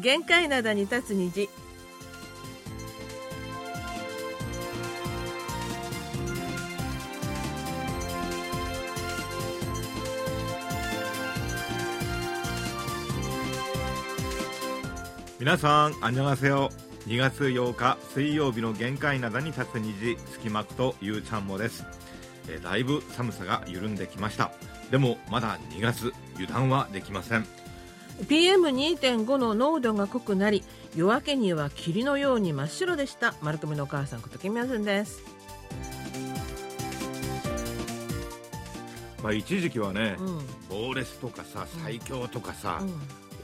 限界灘に立つ虹。皆さんあんにょがせよ2月8日水曜日の限界灘に立つ虹。隙間くとゆうちゃんもです。えだいぶ寒さが緩んできました。でもまだ2月油断はできません。PM2.5 の濃度が濃くなり夜明けには霧のように真っ白でした。丸組のお母さんことキミヤスンです、まあ一時期はね、うん。猛烈とかさ最強とかさ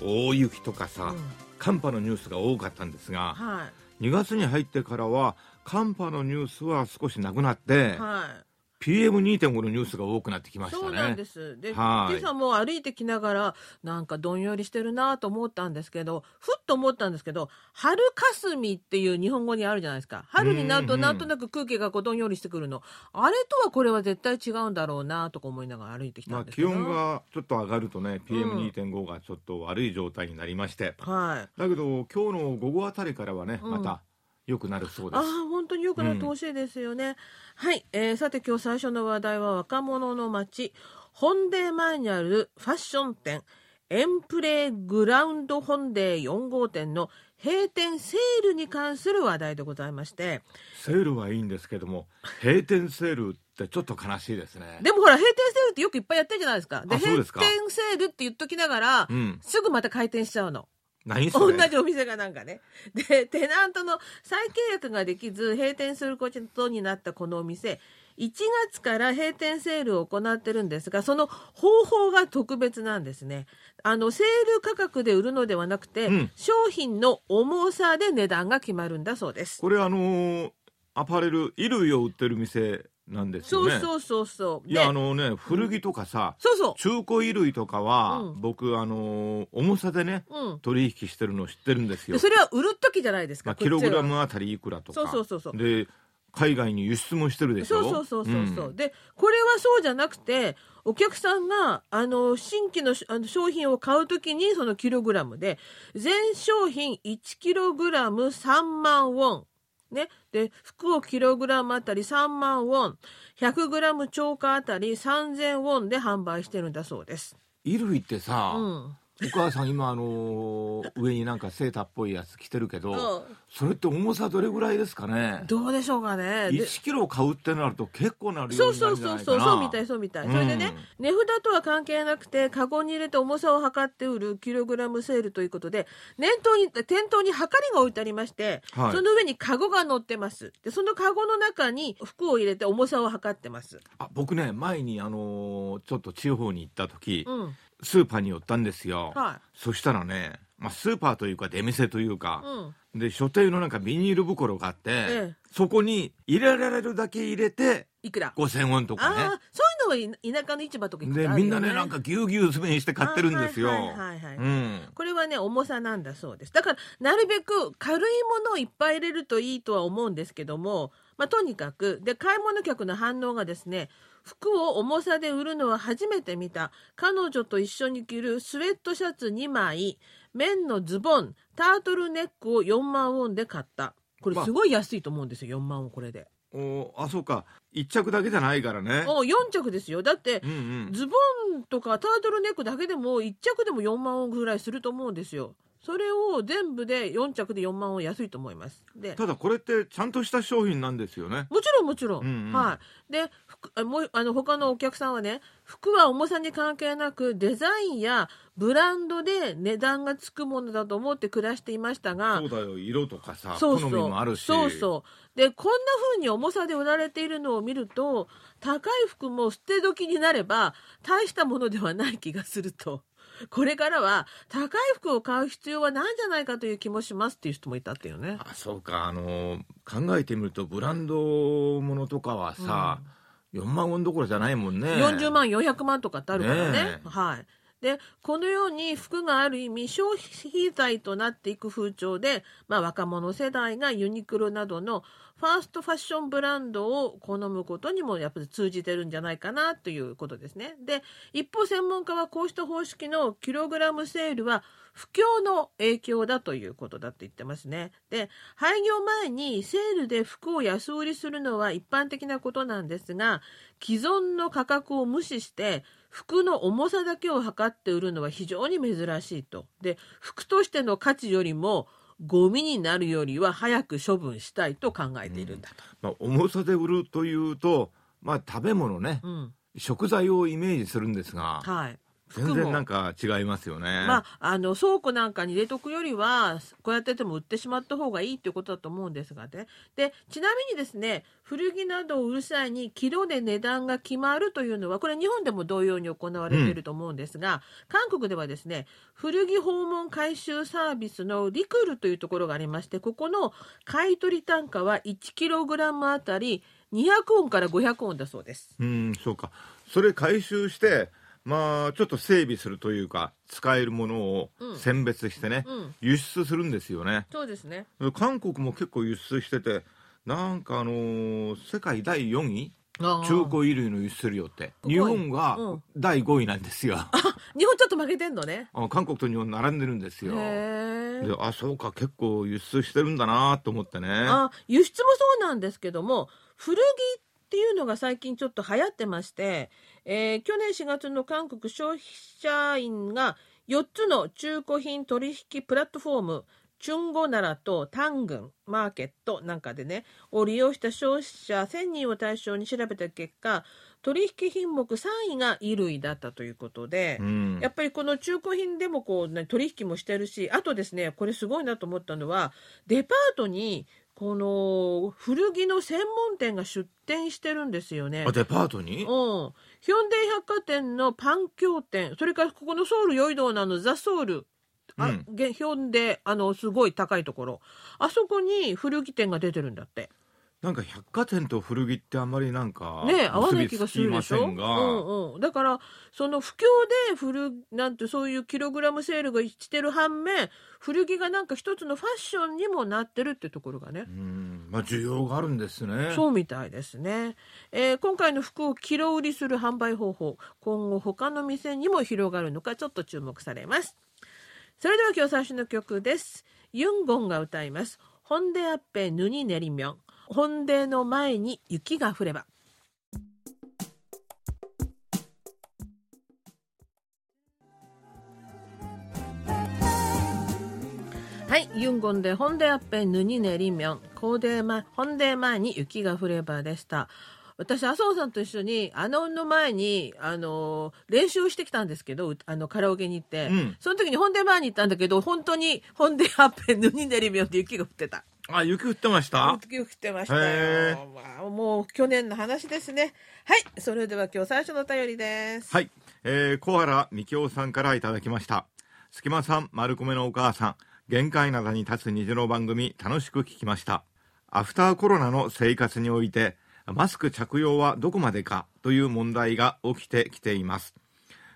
う、ん。大雪とかさ、うん。寒波のニュースが多かったんですがはい。2月に入ってからは寒波のニュースは少しなくなって、はい PM2.5 のニュースが多くなってきましたねそうなんです。で、はい今朝も歩いてきながら、なんかどんよりしてるなと思ったんですけど、ふっと思ったんですけど、春霞っていう日本語にあるじゃないですか。春になるとうんうんなんとなく空気がこうどんよりしてくるの。あれとはこれは絶対違うんだろうなとか思いながら歩いてきたまあ、んですけど。気温がちょっと上がるとね PM2.5 がちょっと悪い状態になりまして、はい。だけど今日の午後あたりからはね、うんまた良くなるそうです。ああ本当によくなってほしいですよね、はい、えーさて今日最初の話題は若者の街。本デー前にあるファッション店。エンプレイグラウンド本デー4号店の閉店セールに関する話題でございまして。セールはいいんですけども閉店セールってちょっと悲しいですね。でもほら閉店セールってよくいっぱいやってるじゃないですか。で閉店セールって言っときながら、うん。すぐまた開店しちゃうの。同何それじお店がなんかね。で、テナントの再契約ができず閉店することになったこのお店、1月から閉店セールを行ってるんですが、その方法が特別なんですね。あの、セール価格で売るのではなくて、うん商品の重さで値段が決まるんだそうです。これあのーアパレル衣類を売ってる店なんですよね。そうそうそうそう。でいやあのね古着とかさ、そうそう。中古衣類とかは、うん。僕あのー重さでねうん。取引してるの知ってるんですよ。で、それは売る時じゃないですか。まあ、キログラムあたりいくらとか。そうそうそうそう。で海外に輸出もしてるでしょ？そうそうそうそうそう、ん。でこれはそうじゃなくてお客さんがあの新規のしあの商品を買うときにそのキログラムで全商品1キログラム3万ウォンね、で服をキログラムあたり3万ウォン100グラム超過あたり3000ウォンで販売してるんだそうです。衣類ってさ、うんお母さん今あのー上になんかセーターっぽいやつ着てるけど、うん。それって重さどれぐらいですかね？どうでしょうかね。で1キロ買うってなると結構な量そうそうそうそうそうみたいそうみたい、それでね値札とは関係なくてカゴに入れて重さを測って売るキログラムセールということで念頭に店頭に測りが置いてありまして、はい。その上にカゴが乗ってます。でそのカゴの中に服を入れて重さを測ってます。あ僕ね前にあのーちょっと地方に行った時、うんスーパーに寄ったんですよ、はそしたらね、まあ、スーパーというか出店というかい、うん。で所定のなんかビニール袋があって、ええ。そこに入れられるだけ入れていくら？5000ウォンとかね。そういうのはい田舎の市場とか行くとね、でみんなねなんかぎゅうぎゅう詰めにして買ってるんですよ、これはね重さなんだそうです。だからなるべく軽いものをいっぱい入れるといいとは思うんですけども、まあ、とにかくで買い物客の反応がですね服を重さで売るのは初めて見た。彼女と一緒に着るスウェットシャツ2枚綿のズボンタートルネックを4万ウォンで買った。これすごい安いと思うんですよ4万ウォンこれで。おあそうか。一着だけじゃないからね。お4着ですよ。だってうんうん。ズボンとかタートルネックだけでも1着でも4万ウォンぐらいすると思うんですよ。それを全部で4着で4万ウォン安いと思います。でただこれってちゃんとした商品なんですよねもちろんもちろん。うんうんはい。で、もうあの他のお客さんはね、服は重さに関係なくデザインやブランドで値段がつくものだと思って暮らしていましたがそう、だよ色とかさそうそう好みもあるしそうそう。で、こんな風に重さで売られているのを見ると、高い服も捨て時になれば大したものではない気がすると。これからは高い服を買う必要はないんじゃないかという気もしますっていう人もいたっていうね。あそうか。あの考えてみるとブランドものとかはさ、4万ウォンどころじゃないもんね。40万400万とかってあるからね。ねえ。はいでこのように服がある意味消費財となっていく風潮で、まあ、若者世代がユニクロなどのファーストファッションブランドを好むことにもやっぱり通じてるんじゃないかなということですね。で一方専門家はこうした方式のキログラムセールは不況の影響だということだと言ってますね。で廃業前にセールで服を安売りするのは一般的なことなんですが既存の価格を無視して服の重さだけを測って売るのは非常に珍しいと。で服としての価値よりもゴミになるよりは早く処分したいと考えているんだと。まあ、重さで売るというと、まあ、食べ物ね、うん、食材をイメージするんですがはい。全然なんか違いますよね。まあ、あの倉庫なんかに入れとくよりはこうやってても売ってしまった方がいいっていうことだと思うんですがねでちなみにですね古着などを売る際にキロで値段が決まるというのはこれ日本でも同様に行われていると思うんですが、韓国ではですね古着訪問回収サービスのリクルというところがありましてここの買い取り単価は1キログラムあたり200ウォンから500ウォンだそうです。うんそうかそれ回収してまあちょっと整備するというか使えるものをうん。選別してね、うん、輸出するんですよね。そうですね。韓国も結構輸出しててなんかあのー世界第4位？中古衣類の輸出量って。日本がうん。第5位なんですよ、日本ちょっと負けてんのね？あ韓国と日本並んでるんですよ。であそうか結構輸出してるんだなと思ってね。あ輸出もそうなんですけども古着っていうのが最近ちょっと流行ってまして、えー去年4月の韓国消費者員が4つの中古品取引プラットフォームチュンゴナラとタングンマーケットなんかでねを利用した消費者1000人を対象に調べた結果取引品目3位が衣類だったということで、うん。やっぱりこの中古品でもこう、ね、取引もしてるしあとですねこれすごいなと思ったのはデパートにこの古着の専門店が出店してるんですよね。あデパートに？うん、ヒョンデ百貨店のパン協店。それからここのソウルヨイドーのあのザ・ソウル。あ、うん。げヒョンデあのすごい高いところ。あそこに古着店が出てるんだってなんか百貨店と古着ってあんまりなんかね合わない気がするでしょ、うんうん、だからその不況で古なんてそういうキログラムセールがしてる反面古着がなんか一つのファッションにもなってるってところがね、うん。まあ需要があるんですね。そうみたいですね、えー今回の服をキロ売りする販売方法今後他の店にも広がるのかちょっと注目されます。それでは今日最初の曲です。ユンゴンが歌います。本であっぺぬにねりみょん本での前に雪が降れば。はい、ユンゴンで本であっぺぬにねりみょん、コーデ前、本で前に雪が降ればでした。私、麻生さんと一緒に、あのの前に、あの、練習してきたんですけど、うあの、カラオケに行って、うん。その時に本で前に行ったんだけど、本当に、本であっぺぬにねりみょんって雪が降ってた。あ雪降ってました？雪降ってましたへよ。まあもう去年の話ですね。はい、それでは今日最初のお便りです。はい、えー、小原みきおさんからいただきました。隙間さん丸米のお母さん限界灘に立つ虹の番組楽しく聞きました。アフターコロナの生活においてマスク着用はどこまでかという問題が起きてきています。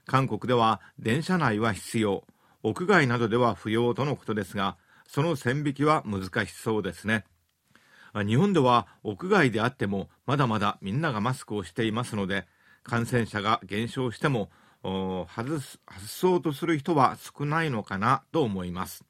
韓国では電車内は必要。屋外などでは不要とのことですがその線引きは難しそうですね。日本では屋外であってもまだまだみんながマスクをしていますので感染者が減少しても外す外そうとする人は少ないのかなと思います。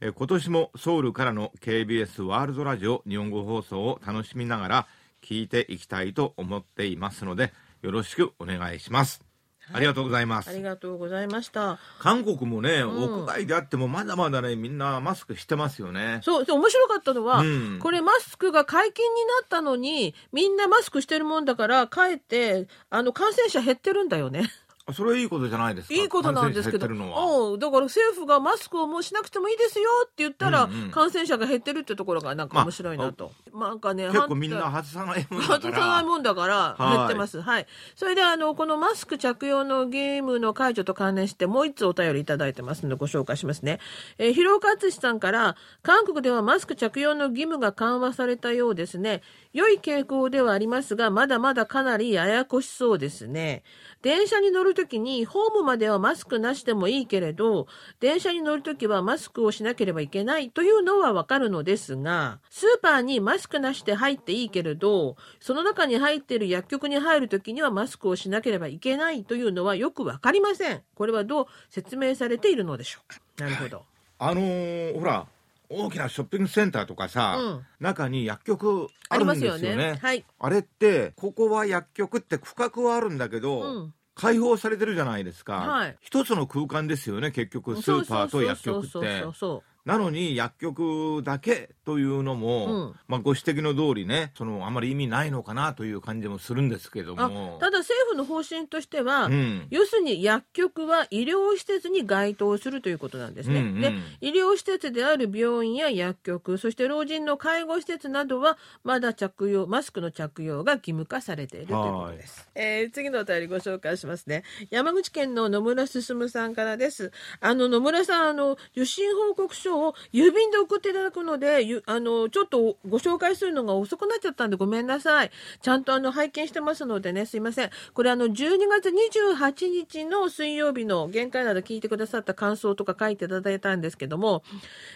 今年もソウルからの KBS ワールドラジオ日本語放送を楽しみながら聞いていきたいと思っていますのでよろしくお願いします、ありがとうございますありがとうございました。韓国もね、ん屋外であってもまだまだねみんなマスクしてますよねそう、そう面白かったのは、うんこれマスクが解禁になったのに、みんなマスクしてるもんだから、かえって、あの、感染者減ってるんだよね。それはいいことじゃないですか？いいことなんですけど。感染者減ってるのはうんだから政府がマスクをもうしなくてもいいですよって言ったら、うんうん感染者が減ってるってところがなんか面白いなと。なんかね、結構みんな反外さないもんだからさないもんだからはい減ってます。はい。それであの、このマスク着用のゲームの解除と関連してもう一つお便りいただいてますのでご紹介しますね。えー、広岡敦さんから、韓国ではマスク着用の義務が緩和されたようですね。良い傾向ではありますが、まだまだかなりややこしそうですね。電車に乗ると時にホームまではマスクなしでもいいけれど電車に乗る時はマスクをしなければいけないというのはわかるのですがスーパーにマスクなしで入っていいけれどその中に入っている薬局に入る時にはマスクをしなければいけないというのはよくわかりません。これはどう説明されているのでしょうか？なるほど。あのーほら大きなショッピングセンターとかさ、うん中に薬局あるんですよねはい。あれってここは薬局って区画はあるんだけど、うん開放されてるじゃないですか、はい。一つの空間ですよね結局スーパーと薬局って。そうそなのに薬局だけというのも、うんまあ、ご指摘の通りねそのあまり意味ないのかなという感じもするんですけどもただ政府の方針としては、うん要するに薬局は医療施設に該当するということなんですね。うんうんで医療施設である病院や薬局そして老人の介護施設などはまだ着用マスクの着用が義務化されているということです。えー次のお便りご紹介しますね。山口県の野村進さんからです。あの野村さんあの受診報告書を郵便で送っていただくのであのちょっとご紹介するのが遅くなっちゃったんでごめんなさい。ちゃんとあの拝見してますのでねすいません。これあの12月28日の水曜日の限界など聞いてくださった感想とか書いていただいたんですけども、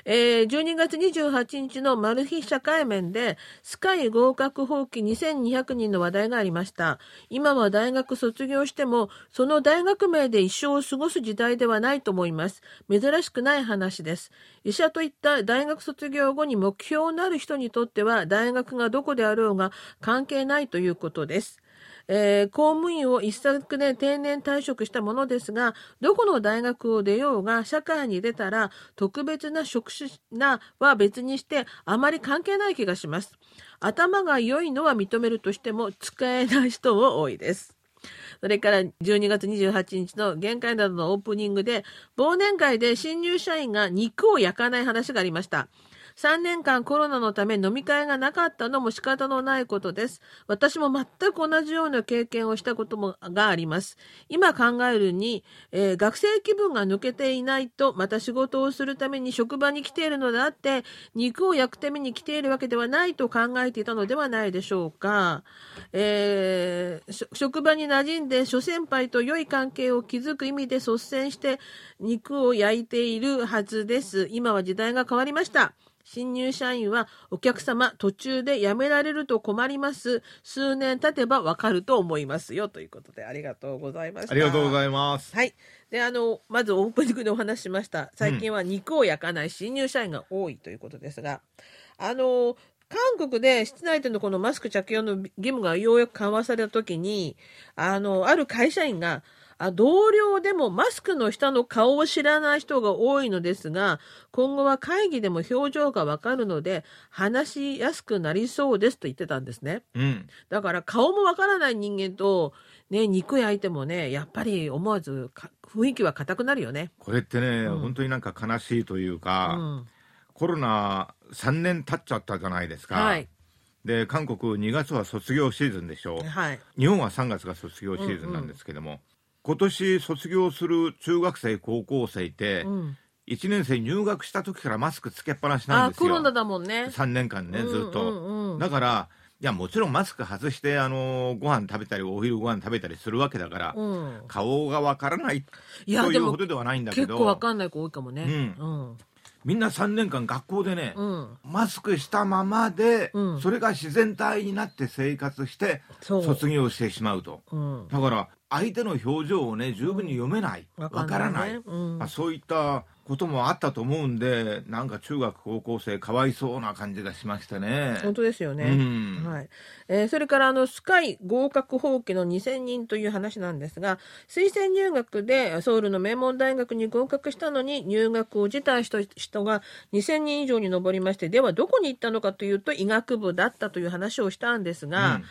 えー12月28日のマル秘社会面でスカイ合格放棄2200人の話題がありました。今は大学卒業してもその大学名で一生を過ごす時代ではないと思います。珍しくない話です。医者といった大学卒業後に目標のある人にとっては大学がどこであろうが関係ないということです。えー公務員を一昨年定年退職したものですが、どこの大学を出ようが、社会に出たら、特別な職種なは別にして、あまり関係ない気がします。頭が良いのは認めるとしても、使えない人も多いです。それから12月28日の限界などのオープニングで、忘年会で新入社員が肉を焼かない話がありました。3年間コロナのため飲み会がなかったのも仕方のないことです。私も全く同じような経験をしたこともがあります。今考えるに、えー学生気分が抜けていないと、また仕事をするために職場に来ているのであって、肉を焼くために来ているわけではないと考えていたのではないでしょうか。えー職場に馴染んで諸先輩と良い関係を築く意味で率先して肉を焼いているはずです。今は時代が変わりました。新入社員はお客様途中で辞められると困ります。数年経てばわかると思いますよ。ということでありがとうございました。ありがとうございいますはい。で、あの、まずオープニングでお話ししました。最近は肉を焼かない新入社員が多いということですが、あの、韓国で室内でのこのマスク着用の義務がようやく緩和された時に、あの、ある会社員が、あ同僚でもマスクの下の顔を知らない人が多いのですが、今後は会議でも表情がわかるので、話しやすくなりそうですと言ってたんですね。うんだから顔もわからない人間と、ね、肉焼いてもね、やっぱり思わずか雰囲気は硬くなるよね。これってね、うん本当になんか悲しいといううか、ん。コロナ3年経っちゃったじゃないですか、はい。で韓国2月は卒業シーズンでしょうはい。日本は3月が卒業シーズンなんですけども、今年卒業する中学生高校生って、うん。1年生入学した時からマスクつけっぱなしなんあ、ですよコロナだもんね。3年間ねずっと、うんうんうんだからいやもちろんマスク外してあのご飯食べたりお昼ご飯食べたりするわけだから、うん。顔がわからないいや、というほどではないんだけ結ど構わかんない子多いかもね。ううん。みんな3年間学校でね、うん。マスクしたままで、うんそれが自然体になって生活して。卒業してしまうとうん。だから相手の表情をね十分に読めない、わわからない、ねうん。まあ、そういったこともあったと思うんでなんか中学高校生かわいそうな感じがしましたね。本当ですよね。うん。はい。えーそれからあのスカイ合格放棄の2000人という話なんですが推薦入学でソウルの名門大学に合格したのに入学を辞退した人が2000人以上に上りましてではどこに行ったのかというと医学部だったという話をしたんですが、うん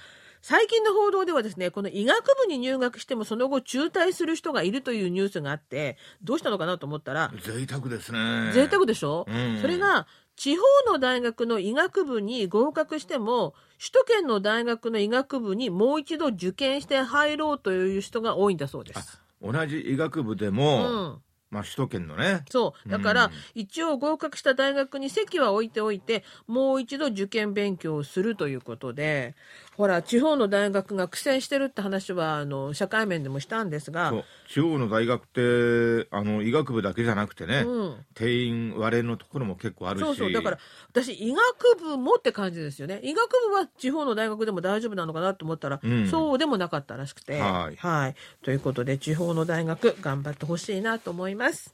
最近の報道ではですねこの医学部に入学してもその後中退する人がいるというニュースがあってどうしたのかなと思ったら贅沢ですね。贅沢でしょ、うん。それが地方の大学の医学部に合格しても首都圏の大学の医学部にもう一度受験して入ろうという人が多いんだそうです。同じ医学部でうも、ん、まあ、首都圏のね。そう。だから、うん。一応合格した大学に席は置いておいてもう一度受験勉強をするということでほら地方の大学が苦戦してるって話はあの社会面でもしたんですが地方の大学ってあの医学部だけじゃなくてね、うん。定員割れのところも結構あるし。そうそう。だから私医学部もって感じですよね。医学部は地方の大学でも大丈夫なのかなと思ったら、うん。そうでもなかったらしくて。はい。ということで地方の大学頑張ってほしいなと思います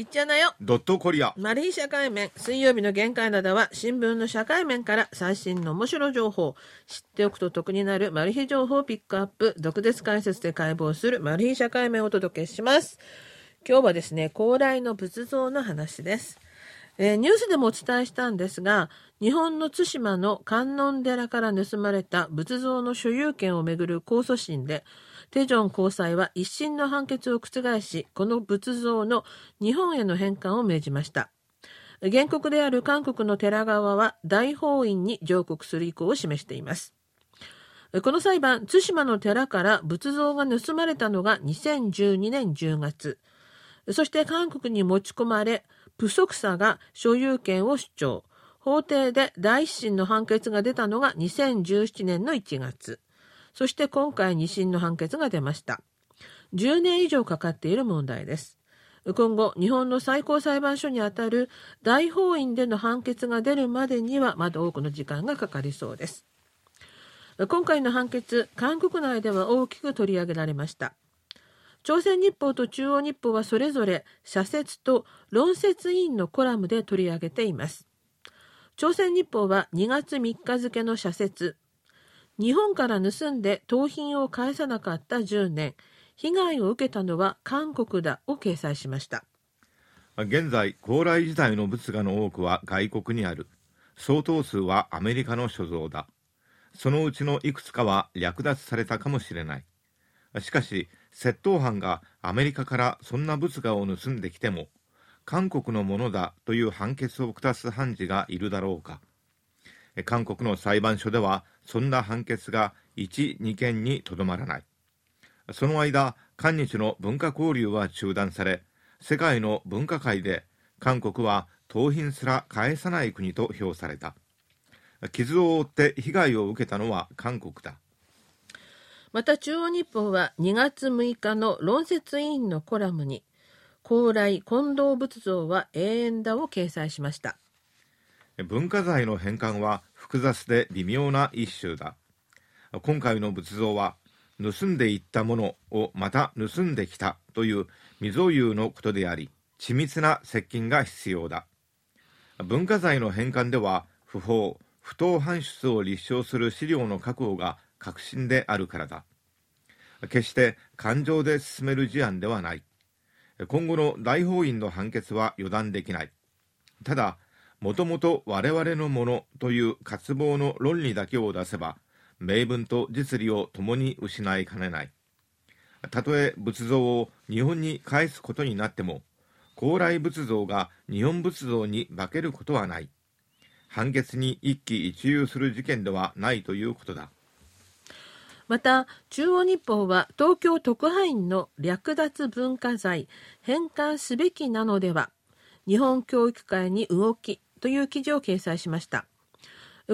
いっちゃなよ。ドットコリア。マリー社会面水曜日の限界などは新聞の社会面から最新の面白情報。知っておくと得になるマル秘情報をピックアップ。毒舌解説で解剖するマル秘社会面をお届けします。今日はですね高麗の仏像の話です、えーニュースでもお伝えしたんですが日本の対馬の観音寺から盗まれた仏像の所有権をめぐる控訴審でテジョン高裁は一審の判決を覆しこの仏像の日本への返還を命じました原告である韓国の寺側は大法院に上告する意向を示しています。この裁判、対馬の寺から仏像が盗まれたのが2012年10月。そして韓国に持ち込まれ、プソクサが所有権を主張。法廷で第一審の判決が出たのが2017年の1月。そして今回二審の判決が出ました。10年以上かかっている問題です。今後、日本の最高裁判所にあたる大法院での判決が出るまでにはまだ多くの時間がかかりそうです。今回の判決、韓国内では大きく取り上げられました。朝鮮日報と中央日報はそれぞれ社説と論説委員のコラムで取り上げています。朝鮮日報は2月3日付の社説、日本から盗んで盗品を返さなかった10年、被害を受けたのは韓国だを掲載しました。現在高麗時代の仏画の多くは外国にある。相当数はアメリカの所蔵だ。そのうちのいくつかは略奪されたかもしれない。しかし窃盗犯がアメリカからそんな仏画を盗んできても韓国のものだという判決を下す判事がいるだろうか。韓国の裁判所ではそんな判決が1、2件にとどまらない。その間韓日の文化交流は中断され世界の文化界で韓国は盗品すら返さない国と評された。傷を負って被害を受けたのは韓国だ。また中央日報は2月6日の論説委員のコラムに高麗近藤仏像は永遠だを掲載しました。文化財の返還は複雑で微妙な一種だ。今回の仏像は盗んでいったものをまた盗んできたという未曾有のことであり緻密な接近が必要だ。文化財の返還では不法不当搬出を立証する資料の確保が確信であるからだ。決して感情で進める事案ではない。今後の大法院の判決は予断できない。ただもともと我々のものという渇望の論理だけを出せば名分と実利を共に失いかねない。たとえ仏像を日本に返すことになっても高麗仏像が日本仏像に化けることはない。判決に一喜一憂する事件ではないということだ。また中央日報は東京特派員の略奪文化財返還すべきなのでは。日本教育界に動きという記事を掲載しました。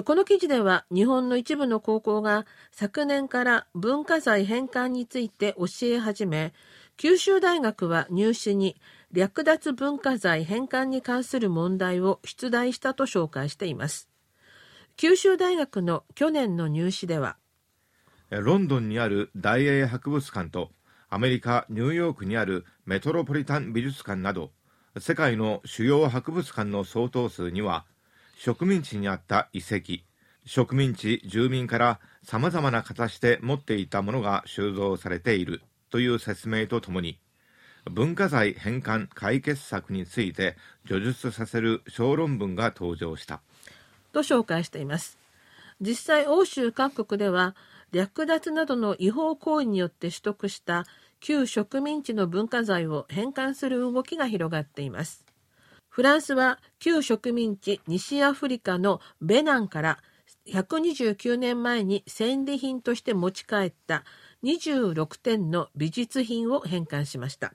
この記事では日本の一部の高校が昨年から文化財返還について教え始め九州大学は入試に略奪文化財返還に関する問題を出題したと紹介しています。九州大学の去年の入試ではロンドンにある大英博物館とアメリカ・ニューヨークにあるメトロポリタン美術館など世界の主要博物館の相当数には植民地にあった遺跡植民地住民からさまざまな形で持っていたものが収蔵されているという説明とともに文化財返還解決策について叙述させる小論文が登場した。と紹介しています。実際欧州各国では略奪などの違法行為によって取得した旧植民地の文化財を返還する動きが広がっていますフランスは旧植民地西アフリカのベナンから129年前に戦利品として持ち帰った26点の美術品を返還しました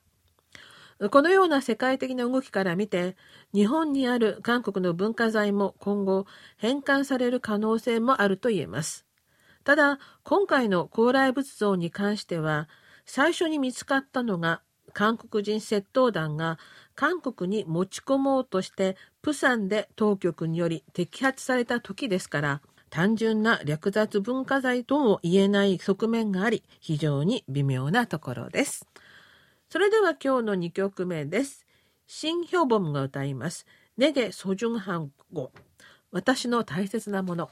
このような世界的な動きから見て、日本にある韓国の文化財も今後返還される可能性もあると言えます。ただ、今回の高麗仏像に関しては、最初に見つかったのが韓国人窃盗団が韓国に持ち込もうとしてプサンで当局により摘発された時ですから単純な略奪文化財とも言えない側面があり非常に微妙なところです。それでは今日の2曲目です。新ヒョボムが歌います。ネゲソジュンハン語私の大切なもの。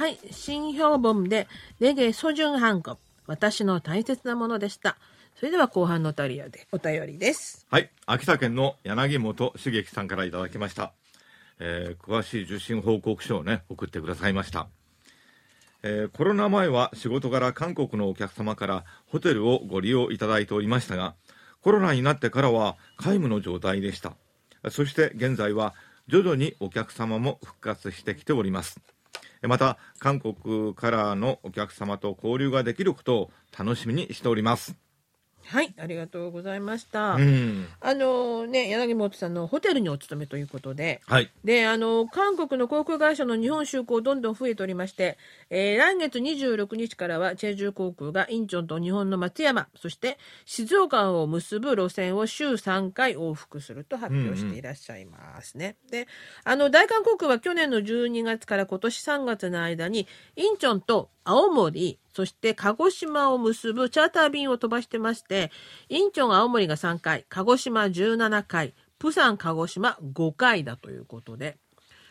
はい、新標本でレゲソジュンハンコ私の大切なものでした。それでは後半のお便りでお便りです。はい、秋田県の柳本茂樹さんからいただきました。えー、詳しい受診報告書をね送ってくださいました。えー、コロナ前は仕事柄韓国のお客様からホテルをご利用いただいておりましたが、コロナになってからは皆無の状態でした。そして現在は徐々にお客様も復活してきております。また韓国からのお客様と交流ができることを楽しみにしております。はい、ありがとうございました。うん、あのね、柳本さんのホテルにお勤めということで、はい、で、あの韓国の航空会社の日本就航どんどん増えておりまして、えー、来月26日からはチェジュ航空がインチョンと日本の松山、そして静岡を結ぶ路線を週3回往復すると発表していらっしゃいますね。うんうん、で、あの大韓航空は去年の12月から今年3月の間にインチョンと青森、そして鹿児島を結ぶチャーター便を飛ばしてまして、インチョン青森が3回、鹿児島17回、プサン鹿児島5回だということで、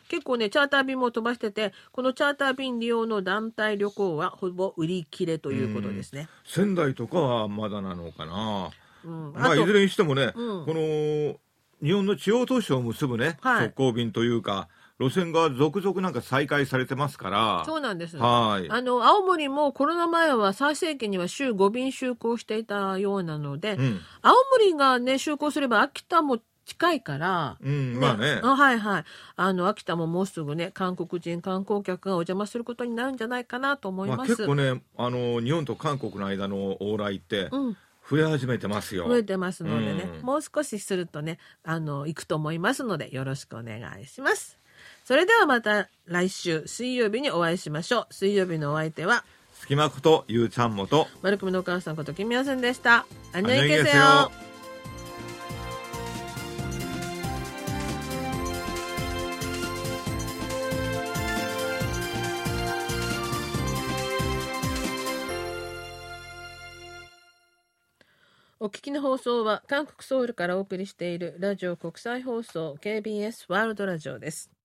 結構ね、チャーター便も飛ばしてて、このチャーター便利用の団体旅行はほぼ売り切れということですね。仙台とかはまだなのかな。うん、まあ、いずれにしてもね、うん、この日本の地方都市を結ぶね、はい、直行便というか、路線が続々なんか再開されてますから。そうなんです。はい。あの、青森もコロナ前は最盛期には週5便就航していたようなので、うん、青森がね、就航すれば秋田も近いから、うん、ね、まあね。あはいはい。あの、秋田ももうすぐね、韓国人観光客がお邪魔することになるんじゃないかなと思います。まあ、結構ね、あの、日本と韓国の間の往来って、うん増え始めてますよ。増えてますのでね、うん、もう少しするとね、あの、行くと思いますので、よろしくお願いします。それではまた来週水曜日にお会いしましょう。水曜日のお相手は、隙間ことゆうちゃんもと、丸組のお母さんこと金宮さんでした。あにょいけせよ。お聞きの放送は韓国ソウルからお送りしているラジオ国際放送 KBS ワールドラジオです。